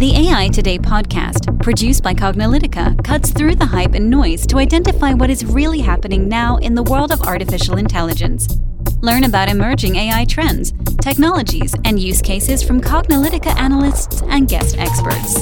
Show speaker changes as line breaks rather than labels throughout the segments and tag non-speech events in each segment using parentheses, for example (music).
The AI Today podcast, produced by Cognilytica, cuts through the hype and noise to identify what is really happening now in the world of artificial intelligence. Learn about emerging AI trends, technologies, and use cases from Cognilytica analysts and guest experts.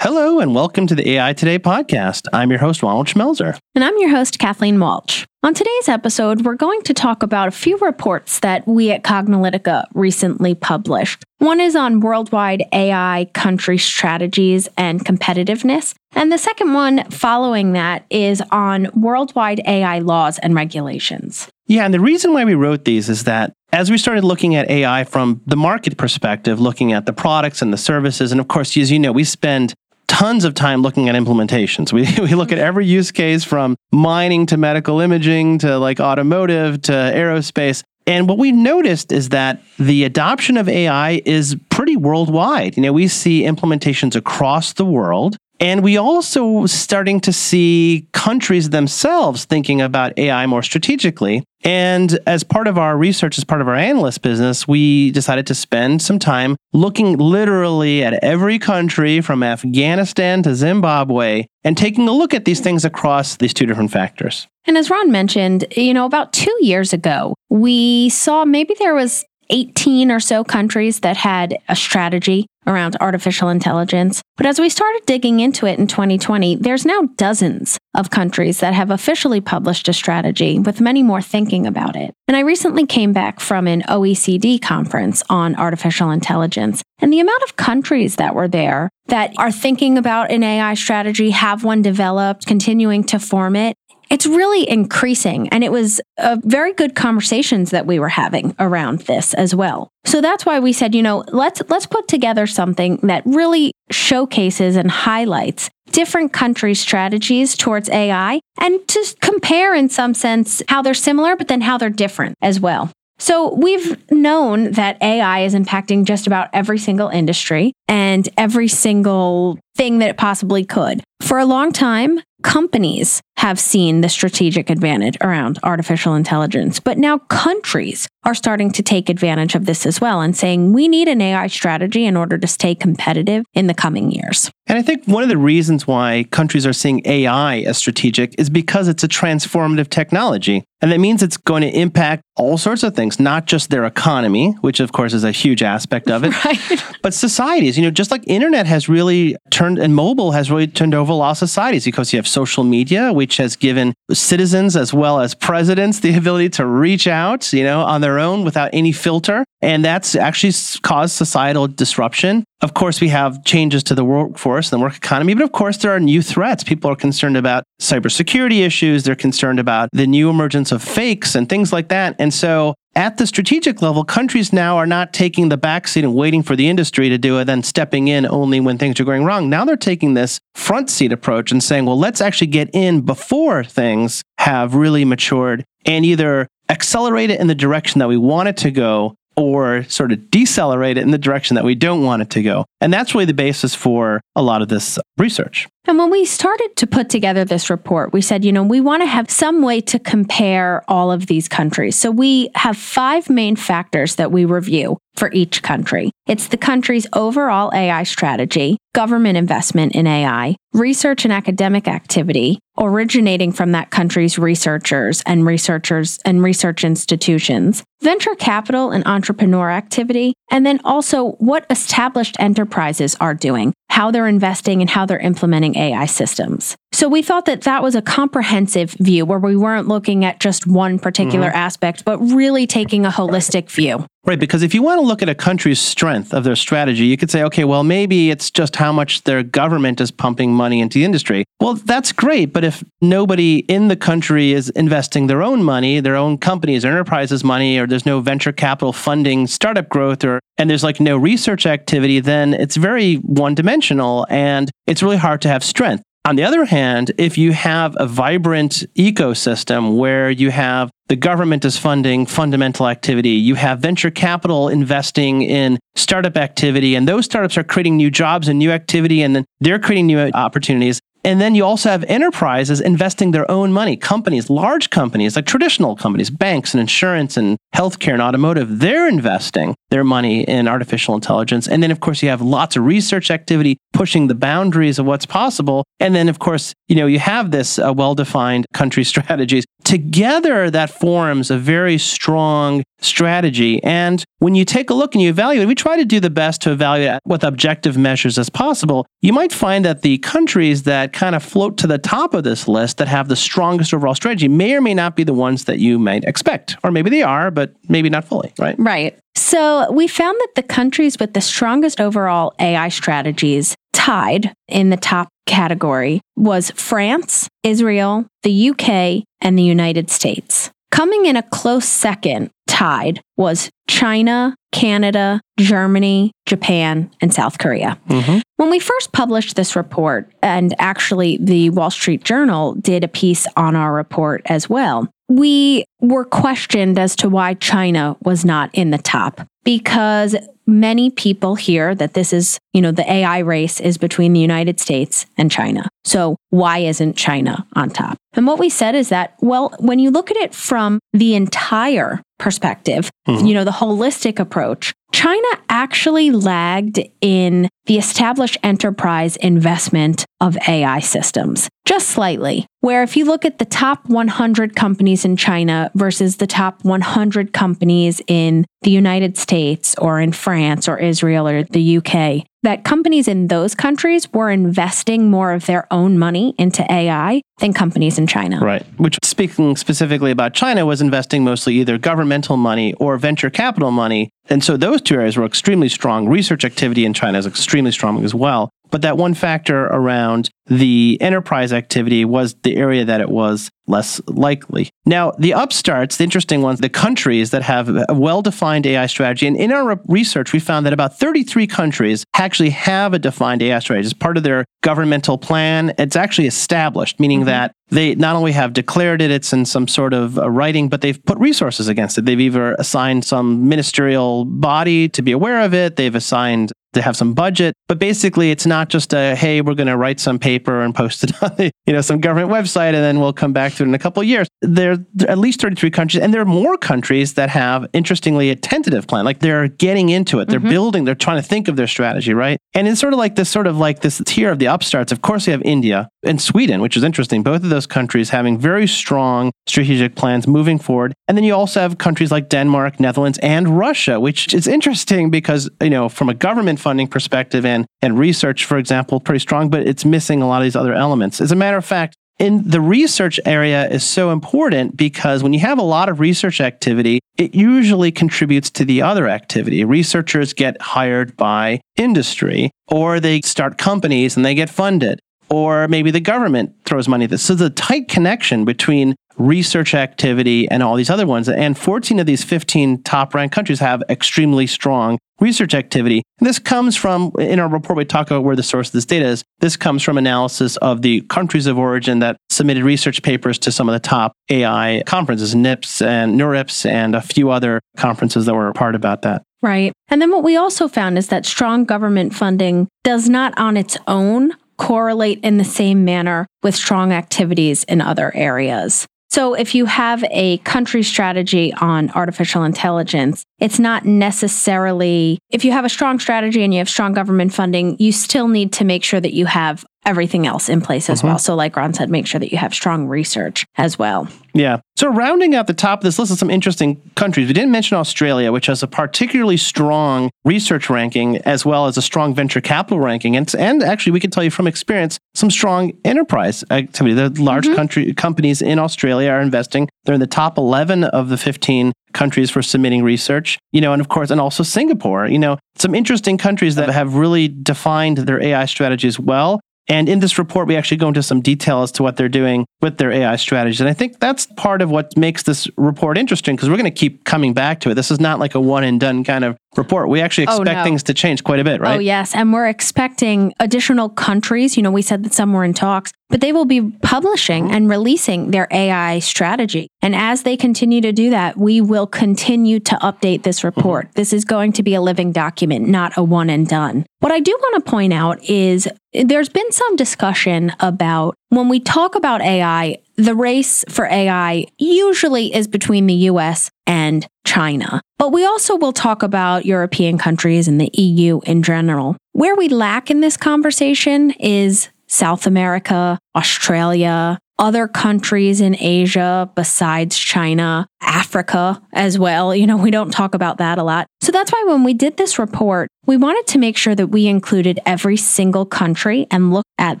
Hello, and welcome to the AI Today podcast. I'm your host, Ronald Schmelzer.
And I'm your host, Kathleen Walch. On today's episode, we're going to talk about a few reports that we at Cognilytica recently published. One is on worldwide AI country strategies and competitiveness. And the second one following that is on worldwide AI laws and regulations.
Yeah, and the reason why we wrote these is that as we started looking at AI from the market perspective, looking at the products and the services, and of course, as you know, we spend tons of time looking at implementations. We, (laughs) we look at every use case from mining to medical imaging to like automotive to aerospace. And what we've noticed is that the adoption of AI is pretty worldwide. You know, we see implementations across the world. And we also starting to see countries themselves thinking about AI more strategically. And as part of our research, as part of our analyst business, we decided to spend some time looking literally at every country from Afghanistan to Zimbabwe and taking a look at these things across these two different factors.
And as Ron mentioned, you know, about two years ago, we saw maybe there was 18 or so countries that had a strategy around artificial intelligence. But as we started digging into it in 2020, there's now dozens of countries that have officially published a strategy, with many more thinking about it. And I recently came back from an OECD conference on artificial intelligence, and the amount of countries that were there that are thinking about an AI strategy, have one developed, continuing to form it, it's really increasing. And it was uh, very good conversations that we were having around this as well. So that's why we said, you know, let's let's put together something that really showcases and highlights different countries' strategies towards AI and to compare in some sense how they're similar, but then how they're different as well. So we've known that AI is impacting just about every single industry and every single thing that it possibly could. For a long time, companies have seen the strategic advantage around artificial intelligence, but now countries are starting to take advantage of this as well and saying we need an AI strategy in order to stay competitive in the coming years.
And I think one of the reasons why countries are seeing AI as strategic is because it's a transformative technology. And that means it's going to impact all sorts of things, not just their economy, which of course is a huge aspect of it, (laughs) right. but societies. You know, just like internet has really turned and mobile has really turned over a lot of societies because you have social media, which has given citizens as well as presidents the (laughs) ability to reach out, you know, on their own without any filter. And that's actually caused societal disruption. Of course, we have changes to the workforce and the work economy, but of course, there are new threats. People are concerned about cybersecurity issues. They're concerned about the new emergence of fakes and things like that. And so, at the strategic level, countries now are not taking the backseat and waiting for the industry to do it, then stepping in only when things are going wrong. Now they're taking this front seat approach and saying, well, let's actually get in before things have really matured and either accelerate it in the direction that we want it to go or sort of decelerate it in the direction that we don't want it to go. And that's really the basis for a lot of this research.
And when we started to put together this report, we said, you know, we want to have some way to compare all of these countries. So we have five main factors that we review for each country. It's the country's overall AI strategy, government investment in AI, research and academic activity originating from that country's researchers and researchers and research institutions, venture capital and entrepreneur activity, and then also what established enterprises are doing, how they're investing and how they're implementing AI systems. So we thought that that was a comprehensive view where we weren't looking at just one particular mm-hmm. aspect, but really taking a holistic view.
Right, because if you want to look at a country's strength of their strategy, you could say, okay, well, maybe it's just how much their government is pumping money into the industry. Well, that's great, but if nobody in the country is investing their own money, their own companies, or enterprises' money, or there's no venture capital funding startup growth, or and there's like no research activity, then it's very one dimensional and it's really hard to have strength. On the other hand, if you have a vibrant ecosystem where you have the government is funding fundamental activity, you have venture capital investing in startup activity, and those startups are creating new jobs and new activity, and they're creating new opportunities, And then you also have enterprises investing their own money, companies, large companies, like traditional companies, banks and insurance and healthcare and automotive, they're investing their money in artificial intelligence. And then, of course, you have lots of research activity pushing the boundaries of what's possible. And then, of course, you know, you have this uh, well defined country (laughs) strategies. Together, that forms a very strong strategy. And when you take a look and you evaluate, we try to do the best to evaluate with objective measures as possible. You might find that the countries that kind of float to the top of this list that have the strongest overall strategy may or may not be the ones that you might expect. Or maybe they are, but maybe not fully, right?
Right. So we found that the countries with the strongest overall AI strategies tied in the top category was France, Israel, the UK, and the United States. Coming in a close second, tied, was China, Canada, Germany, Japan, and South Korea. Mm-hmm. When we first published this report, and actually the Wall Street Journal did a piece on our report as well, we were questioned as to why China was not in the top because many people hear that this is, you know, the AI race is between the United States and China. So why isn't China on top? And what we said is that, well, when you look at it from the entire perspective, mm-hmm. you know, the holistic approach, China actually lagged in the established enterprise investment of AI systems, just slightly. Where if you look at the top 100 companies in China versus the top 100 companies in the United States or in France or Israel or the UK, that companies in those countries were investing more of their own money into AI than companies in China.
Right. Which, speaking specifically about China, was investing mostly either governmental money or venture capital money. And so those two areas were extremely strong. Research activity in China is extremely strong as well. But that one factor around the enterprise activity was the area that it was less likely. Now, the upstarts, the interesting ones, the countries that have a well defined AI strategy, and in our research, we found that about 33 countries actually have a defined AI strategy. As part of their governmental plan, it's actually established, meaning mm-hmm. that they not only have declared it, it's in some sort of writing, but they've put resources against it. They've either assigned some ministerial body to be aware of it, they've assigned to have some budget. But basically, it's not just a hey, we're going to write some paper and post it (laughs) on the, you know some government website, and then we'll come back to it in a couple of years. There, there are at least 33 countries, and there are more countries that have, interestingly, a tentative plan. Like they're getting into it, they're mm-hmm. building, they're trying to think of their strategy, right? And it's sort of like this sort of like this tier of the upstarts. Of course, we have India and Sweden, which is interesting. Both of those countries having very strong strategic plans moving forward. And then you also have countries like Denmark, Netherlands, and Russia, which is interesting because, you know, from a government funding perspective and, and research, for example, pretty strong, but it's missing a lot of these other elements. As a matter of fact, in the research area is so important because when you have a lot of research activity, it usually contributes to the other activity. Researchers get hired by industry or they start companies and they get funded or maybe the government throws money at this. So the tight connection between research activity and all these other ones. And 14 of these 15 top ranked countries have extremely strong research activity. And this comes from, in our report, we talk about where the source of this data is. This comes from analysis of the countries of origin that submitted research papers to some of the top AI conferences, NIPS and NeurIPS, and a few other conferences that were a part about that.
Right. And then what we also found is that strong government funding does not on its own correlate in the same manner with strong activities in other areas. So, if you have a country strategy on artificial intelligence, it's not necessarily, if you have a strong strategy and you have strong government funding, you still need to make sure that you have everything else in place as mm-hmm. well. So, like Ron said, make sure that you have strong research as well.
Yeah. So, rounding out the top of this list of some interesting countries, we didn't mention Australia, which has a particularly strong research ranking as well as a strong venture capital ranking. And, and actually, we can tell you from experience, some strong enterprise activity. The large mm-hmm. country companies in Australia are investing. They're in the top 11 of the 15 countries for submitting research, you know, and of course, and also Singapore, you know, some interesting countries that have really defined their AI strategies well. And in this report, we actually go into some detail as to what they're doing with their AI strategies. And I think that's part of what makes this report interesting because we're going to keep coming back to it. This is not like a one and done kind of report. We actually
Oh,
expect
no.
things to change quite a bit, right?
Oh, yes. And we're expecting additional countries. You know, we said that some were in talks, but they will be publishing mm-hmm. and releasing their AI strategy. And as they continue to do that, we will continue to update this mm-hmm. report. This is going to be a living document, not a one and done. What I do want to point out is there's been some discussion about when we talk about AI, the race for AI usually is between the US and China. But we also will talk about European countries and the EU in general. Where we lack in this conversation is South America, Australia, other countries in Asia besides China, Africa as well. You know, we don't talk about that a lot. So that's why when we did this report, we wanted to make sure that we included every single country and looked at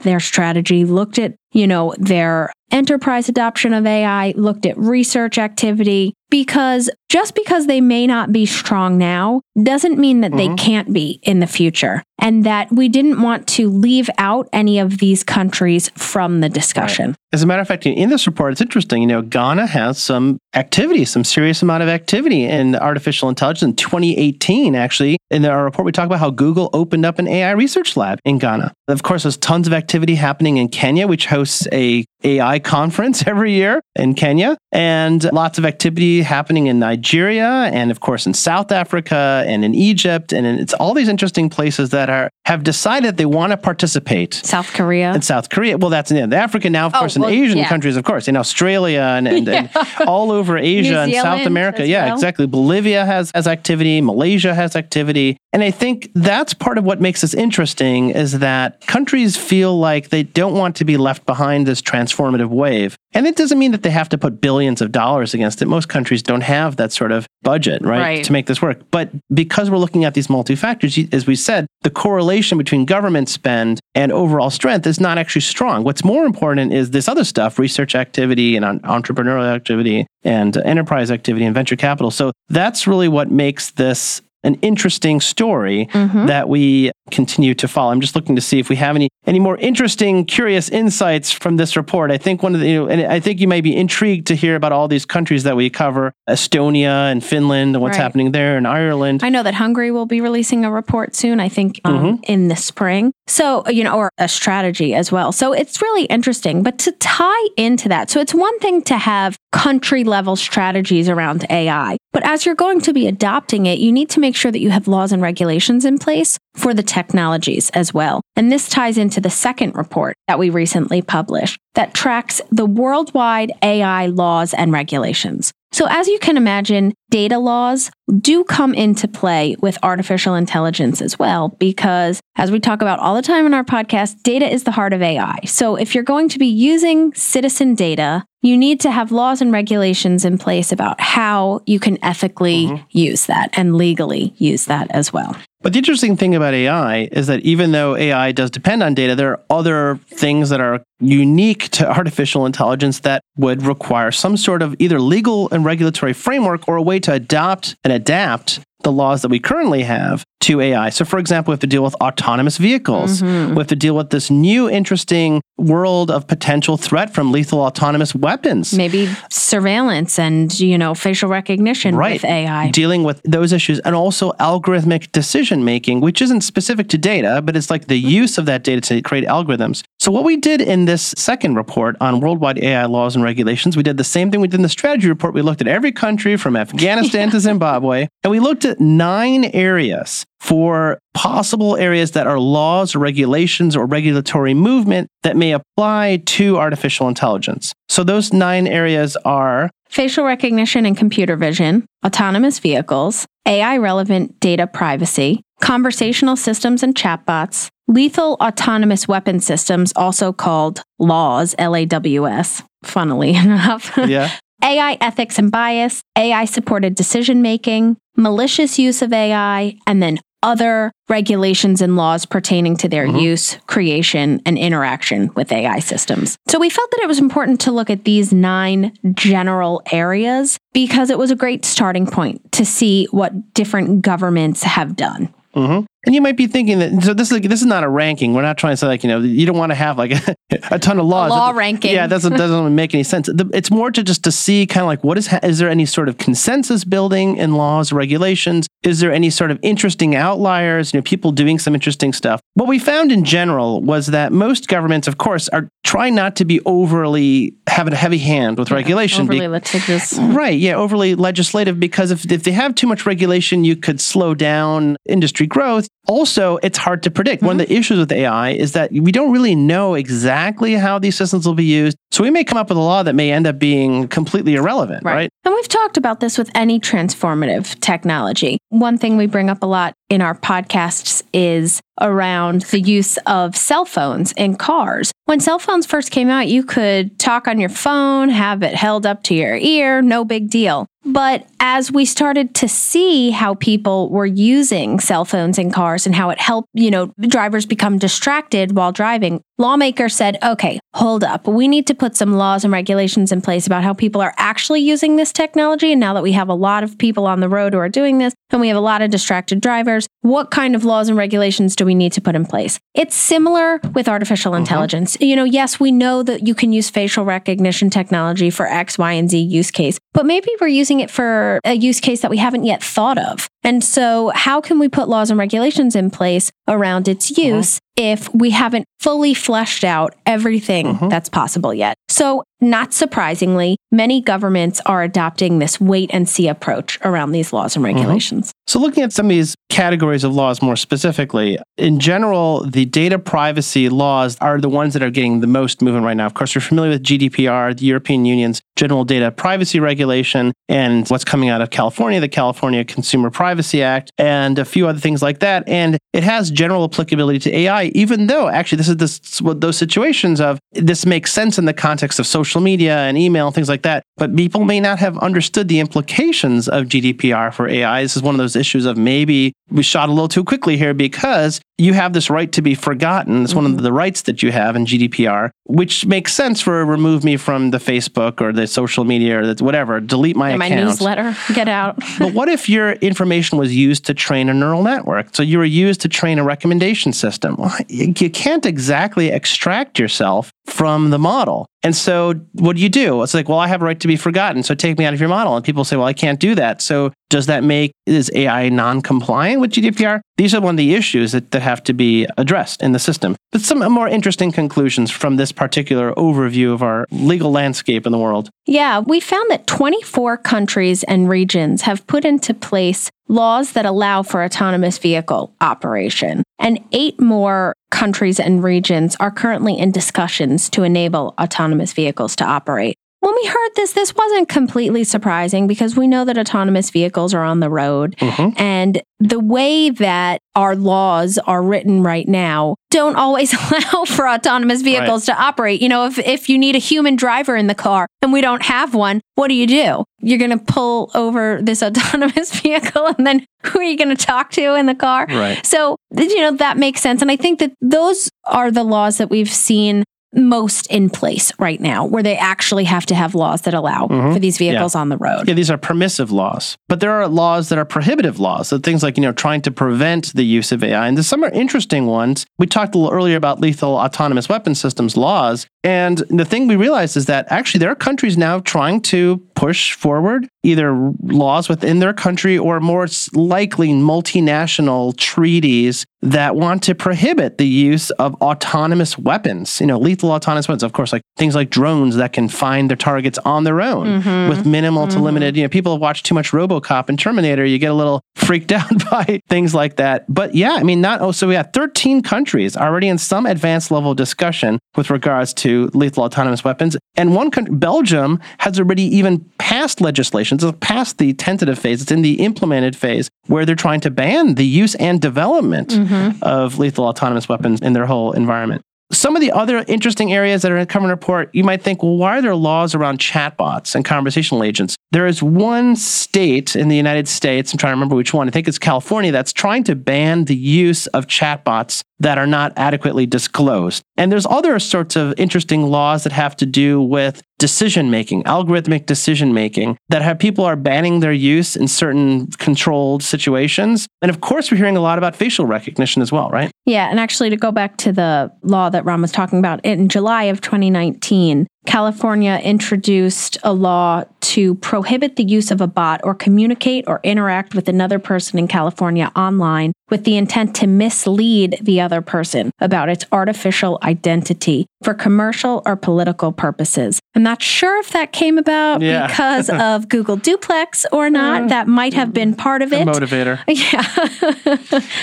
their strategy, looked at, you know, their enterprise adoption of AI, looked at research activity, because just because they may not be strong now doesn't mean that they mm-hmm. can't be in the future. And that we didn't want to leave out any of these countries from the discussion.
As a matter of fact, in this report, it's interesting. You know, Ghana has some activity, some serious amount of activity in artificial intelligence. In 2018, actually, in our report, we talk about how Google opened up an AI research lab in Ghana. Of course, there's tons of activity happening in Kenya, which hosts a AI conference (laughs) every year in Kenya, and lots of activity happening in Nigeria, and of course in South Africa and in Egypt, and in, it's all these interesting places that are have decided they want to participate
South Korea.
in South Korea. Well, that's in yeah, Africa now, of
Oh,
course, in Asian
yeah.
countries, of course, in Australia and, and, and (laughs) all over Asia and South America. Yeah,
well.
exactly. Bolivia has, has activity, Malaysia has activity. And I think that's part of what makes this interesting is that countries feel like they don't want to be left behind this transformative wave. And it doesn't mean that they have to put billions of dollars against it. Most countries don't have that sort of budget, right,
Right.
to make this work. But because we're looking at these multi factors, as we said, the correlation between government spend and overall strength is not actually strong. What's more important is this other stuff research activity and entrepreneurial activity and enterprise activity and venture capital. So that's really what makes this an interesting story that we continue to follow. I'm just looking to see if we have any any more interesting, curious insights from this report. I think one of the, you know, and I think you may be intrigued to hear about all these countries that we cover: Estonia and Finland, and what's
Right.
happening there, and Ireland.
I know that Hungary will be releasing a report soon, I think um,
Mm-hmm.
in the spring. So, you know, or a strategy as well. So it's really interesting. But to tie into that, so it's one thing to have country level strategies around AI, but as you're going to be adopting it, you need to make sure that you have laws and regulations in place for the technologies as well. And this ties into the second report that we recently published that tracks the worldwide AI laws and regulations. So, as you can imagine, data laws do come into play with artificial intelligence as well, because as we talk about all the time in our podcast, data is the heart of AI. So, if you're going to be using citizen data, you need to have laws and regulations in place about how you can ethically mm-hmm. use that and legally use that as well.
But the interesting thing about AI is that even though AI does depend on data, there are other things that are unique to artificial intelligence that would require some sort of either legal and regulatory framework or a way to adopt and adapt the laws that we currently have to AI. So, for example, we have to deal with autonomous vehicles. We have to deal with this new, interesting world of potential threat from lethal autonomous weapons.
Maybe surveillance and, you know, facial recognition
right.
with AI.
Dealing with those issues and also algorithmic decision making, which isn't specific to data, but it's like the
Mm-hmm.
use of that data to create algorithms. So, what we did in this second report on worldwide AI laws and regulations, we did the same thing we did in the strategy report. We looked at every country from (laughs) Afghanistan to Zimbabwe, and we looked at nine areas for possible areas that are laws or regulations or regulatory movement that may apply to artificial intelligence. So, those nine areas are
facial recognition and computer vision, autonomous vehicles, AI relevant data privacy, conversational systems and chatbots, lethal autonomous weapon systems, also called LAWS, L A W S, funnily (laughs) enough.
yeah.
AI ethics and bias, AI supported decision making, malicious use of AI, and then other regulations and laws pertaining to their mm-hmm. use, creation, and interaction with AI systems. So we felt that it was important to look at these nine general areas because it was a great starting point to see what different governments have done. Mm-hmm.
And you might be thinking that so this is this is not a ranking. We're not trying to say like you know you don't want to have like a, (laughs) a ton of laws.
A law ranking.
Yeah, it doesn't doesn't make any sense. It's more to just to see kind of like what is is there any sort of consensus building in laws regulations? Is there any sort of interesting outliers? You know, people doing some interesting stuff. What we found in general was that most governments, of course, are trying not to be overly having a heavy hand with
Yeah,
regulation.
Overly
be-
litigious.
Right, yeah, overly legislative because if, if they have too much regulation, you could slow down industry growth. Also, it's hard to predict. One of the mm-hmm. issues with AI is that we don't really know exactly how these systems will be used. So we may come up with a law that may end up being completely irrelevant, right?
And we've talked about this with any transformative technology. One thing we bring up a lot in our podcasts is around the use of cell phones in cars. When cell phones first came out, you could talk on your phone, have it held up to your ear, no big deal. But as we started to see how people were using cell phones in cars and how it helped, you know, drivers become distracted while driving, lawmakers said, okay, hold up. We need to put some laws and regulations in place about how people are actually using this technology. And now that we have a lot of people on the road who are doing this and we have a lot of distracted drivers, what kind of laws and regulations do we need to put in place? It's similar with artificial mm-hmm. intelligence. You know, yes, we know that you can use facial recognition technology for X, Y, and Z use case, but maybe we're using it for a use case that we haven't yet thought of. And so, how can we put laws and regulations in place around its uh-huh. use if we haven't fully fleshed out everything uh-huh. that's possible yet? So, not surprisingly, many governments are adopting this wait and see approach around these laws and mm-hmm. regulations.
So, looking at some of these categories of laws more specifically, in general, the data privacy laws are the ones that are getting the most movement right now. Of course, you're familiar with GDPR, the European Union's General Data Privacy Regulation, and what's coming out of California, the California Consumer Privacy Act, and a few other things like that. And it has general applicability to AI, even though actually this is this, those situations of this makes sense in the context of social media and email and things like that. But people may not have understood the implications of GDPR for AI. This is one of those issues of maybe we shot a little too quickly here because you have this right to be forgotten. It's one of mm-hmm. the rights that you have in GDPR, which makes sense for remove me from the Facebook or the social media or the whatever, delete my
And my newsletter, get out. (laughs)
But what if your information was used to train a neural network? So you were used to train a recommendation system. Well, you can't exactly extract yourself from the model. And so what do you do? It's like, well, I have a right to be forgotten. So take me out of your model. And people say, well, I can't do that. So does that make, is AI non-compliant with GDPR? These are one of the issues that, that have to be addressed in the system. But some more interesting conclusions from this particular overview of our legal landscape in the world.
Yeah, we found that 24 countries and regions have put into place laws that allow for autonomous vehicle operation, and eight more countries and regions are currently in discussions to enable autonomous vehicles to operate. When we heard this, this wasn't completely surprising because we know that autonomous vehicles are on the road.
Mhm.
And the way that our laws are written right now don't always (laughs) allow for autonomous vehicles to operate. You know, if, if you need a human driver in the car and we don't have one, what do you do? You're going to pull over this (laughs) autonomous vehicle and then who are you going to talk to in the car?
Right.
So, you know, that makes sense. And I think that those are the laws that we've seen most in place right now, where they actually have to have laws that allow
Mhm.
for these vehicles on the road.
Yeah, these are permissive laws, but there are laws that are prohibitive laws. So things like you know trying to prevent the use of AI, and there's some are interesting ones. We talked a little earlier about lethal autonomous weapon systems laws, and the thing we realized is that actually there are countries now trying to push forward either laws within their country or more likely multinational treaties that want to prohibit the use of autonomous weapons. You know, lethal autonomous weapons, of course, like things like drones that can find their targets on their own mm-hmm. with minimal to mm-hmm. limited. You know, people have watched too much RoboCop and Terminator. You get a little (laughs) freaked out (laughs) by things like that. But yeah, I mean, not oh, so we have 13 countries already in some advanced level discussion with regards to lethal autonomous weapons, and one country, Belgium, has already even passed legislation. It's past the tentative phase. It's in the implemented phase where they're trying to ban the use and development mm-hmm. of lethal autonomous weapons in their whole environment. Some of the other interesting areas that are in the Covenant Report, you might think, well, why are there laws around chatbots and conversational agents? There is one state in the United States, I'm trying to remember which one, I think it's California, that's trying to ban the use of chatbots that are not adequately disclosed. And there's other sorts of interesting laws that have to do with decision making, algorithmic decision making, that have people are banning their use in certain controlled situations. And of course, we're hearing a lot about facial recognition as well, right?
Yeah. And actually, to go back to the law that Ron was talking about, in July of 2019, California introduced a law to prohibit the use of a bot or communicate or interact with another person in California online with the intent to mislead the other person about its artificial identity for commercial or political purposes. I'm not sure if that came about yeah. because (laughs) of Google Duplex or not. Mm. That might have been part of it.
A motivator. (laughs)
Yeah.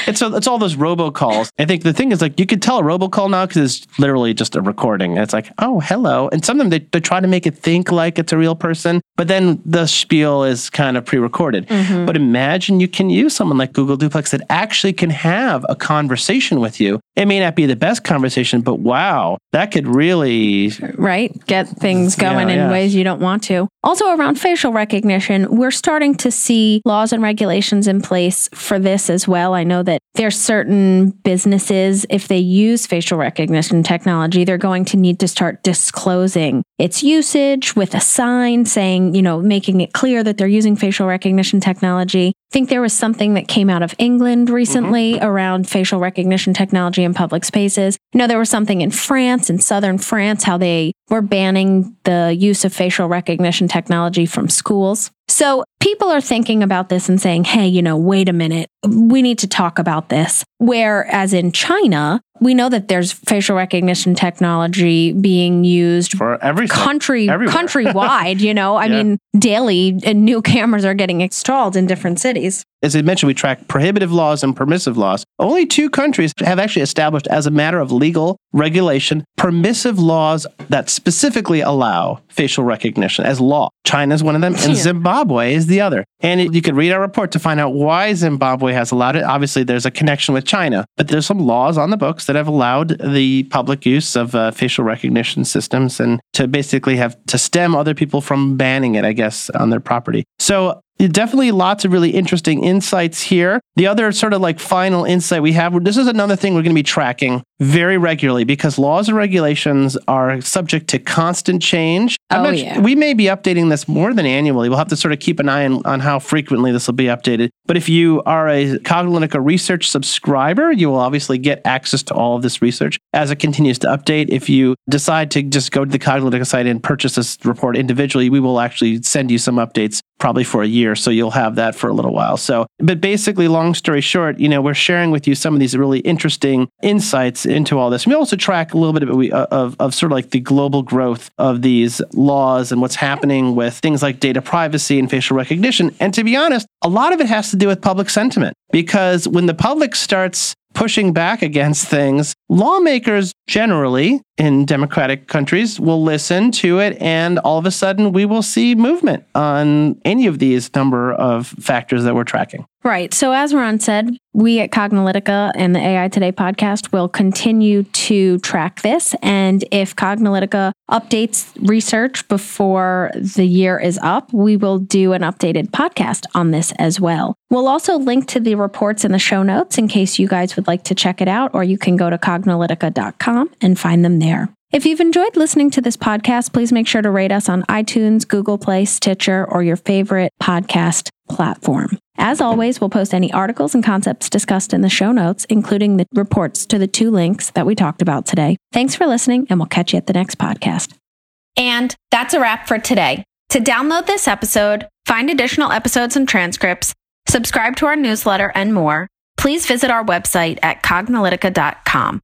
it's, a, it's all those robocalls. I think the thing is like you could tell a robocall now because it's literally just a recording. It's like, oh, hello. And some of them, they, they try to make it think like it's a real person, but then the spiel is kind of pre recorded. Mm-hmm. But imagine you can use someone like Google Duplex that actually can have a conversation with you. It may not be the best conversation, but wow, that could really.
Right. Get things going yeah, in yeah. ways you don't want to. Also, around facial recognition, we're starting to see laws and regulations in place for this as well. I know that there's certain businesses, if they use facial recognition technology, they're going to need to start disclosing its usage with a sign saying, you know, making it clear that they're using facial recognition technology. I think there was something that came out of England recently mm-hmm. around facial recognition technology in public spaces. You know, there was something in France, in southern France, how they were banning the use of facial recognition technology from schools. So people are thinking about this and saying, hey, you know, wait a minute, we need to talk about this. Whereas in China, we know that there's facial recognition technology being used
for every
country countrywide. you know, I (laughs) yeah. mean, daily uh, new (laughs) cameras are getting installed in different cities.
As I mentioned, we track prohibitive laws and permissive laws. Only two countries have actually established, as a matter of legal regulation, permissive laws that specifically allow facial recognition as law. China is one of them, and Zimbabwe is the other. And it, you can read our report to find out why Zimbabwe has allowed it. Obviously, there's a connection with China, but there's some laws on the books that have allowed the public use of uh, facial recognition systems and to basically have to stem other people from banning it, I guess, on their property. So definitely lots of really interesting insights here. The other sort of like final insight we have, this is another thing we're going to be tracking very regularly because laws and regulations are subject to constant change.
I'm oh, yeah.
We may be updating this more than annually. We'll have to sort of keep an eye on, on how frequently this will be updated. But if you are a Cognilytica research subscriber, you will obviously get access to all of this research as it continues to update. If you decide to just go to the Cognilytica site and purchase this report individually, we will actually send you some updates probably for a year. So you'll have that for a little while. So, but basically, long story short, you know, we're sharing with you some of these really interesting insights into all this. We also track a little bit of, uh, of, of sort of like the global growth of these laws and what's happening with things like data privacy and facial recognition. And to be honest, a lot of it has to do with public sentiment because when the public starts pushing back against things, lawmakers generally in democratic countries will listen to it, and all of a sudden we will see movement on any of these number of factors that we're tracking.
Right. So, as Ron said, we at Cognilytica and the AI Today podcast will continue to track this. And if Cognilytica updates research before the year is up, we will do an updated podcast on this as well. We'll also link to the reports in the show notes in case you guys would like to check it out, or you can go to cognilytica.com and find them there. If you've enjoyed listening to this podcast, please make sure to rate us on iTunes, Google Play, Stitcher, or your favorite podcast platform. As always, we'll post any articles and concepts discussed in the show notes, including the reports to the two links that we talked about today. Thanks for listening, and we'll catch you at the next podcast.
And that's a wrap for today. To download this episode, find additional episodes and transcripts, subscribe to our newsletter, and more, please visit our website at cognilytica.com.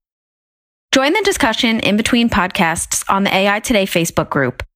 Join the discussion in between podcasts on the AI Today Facebook group,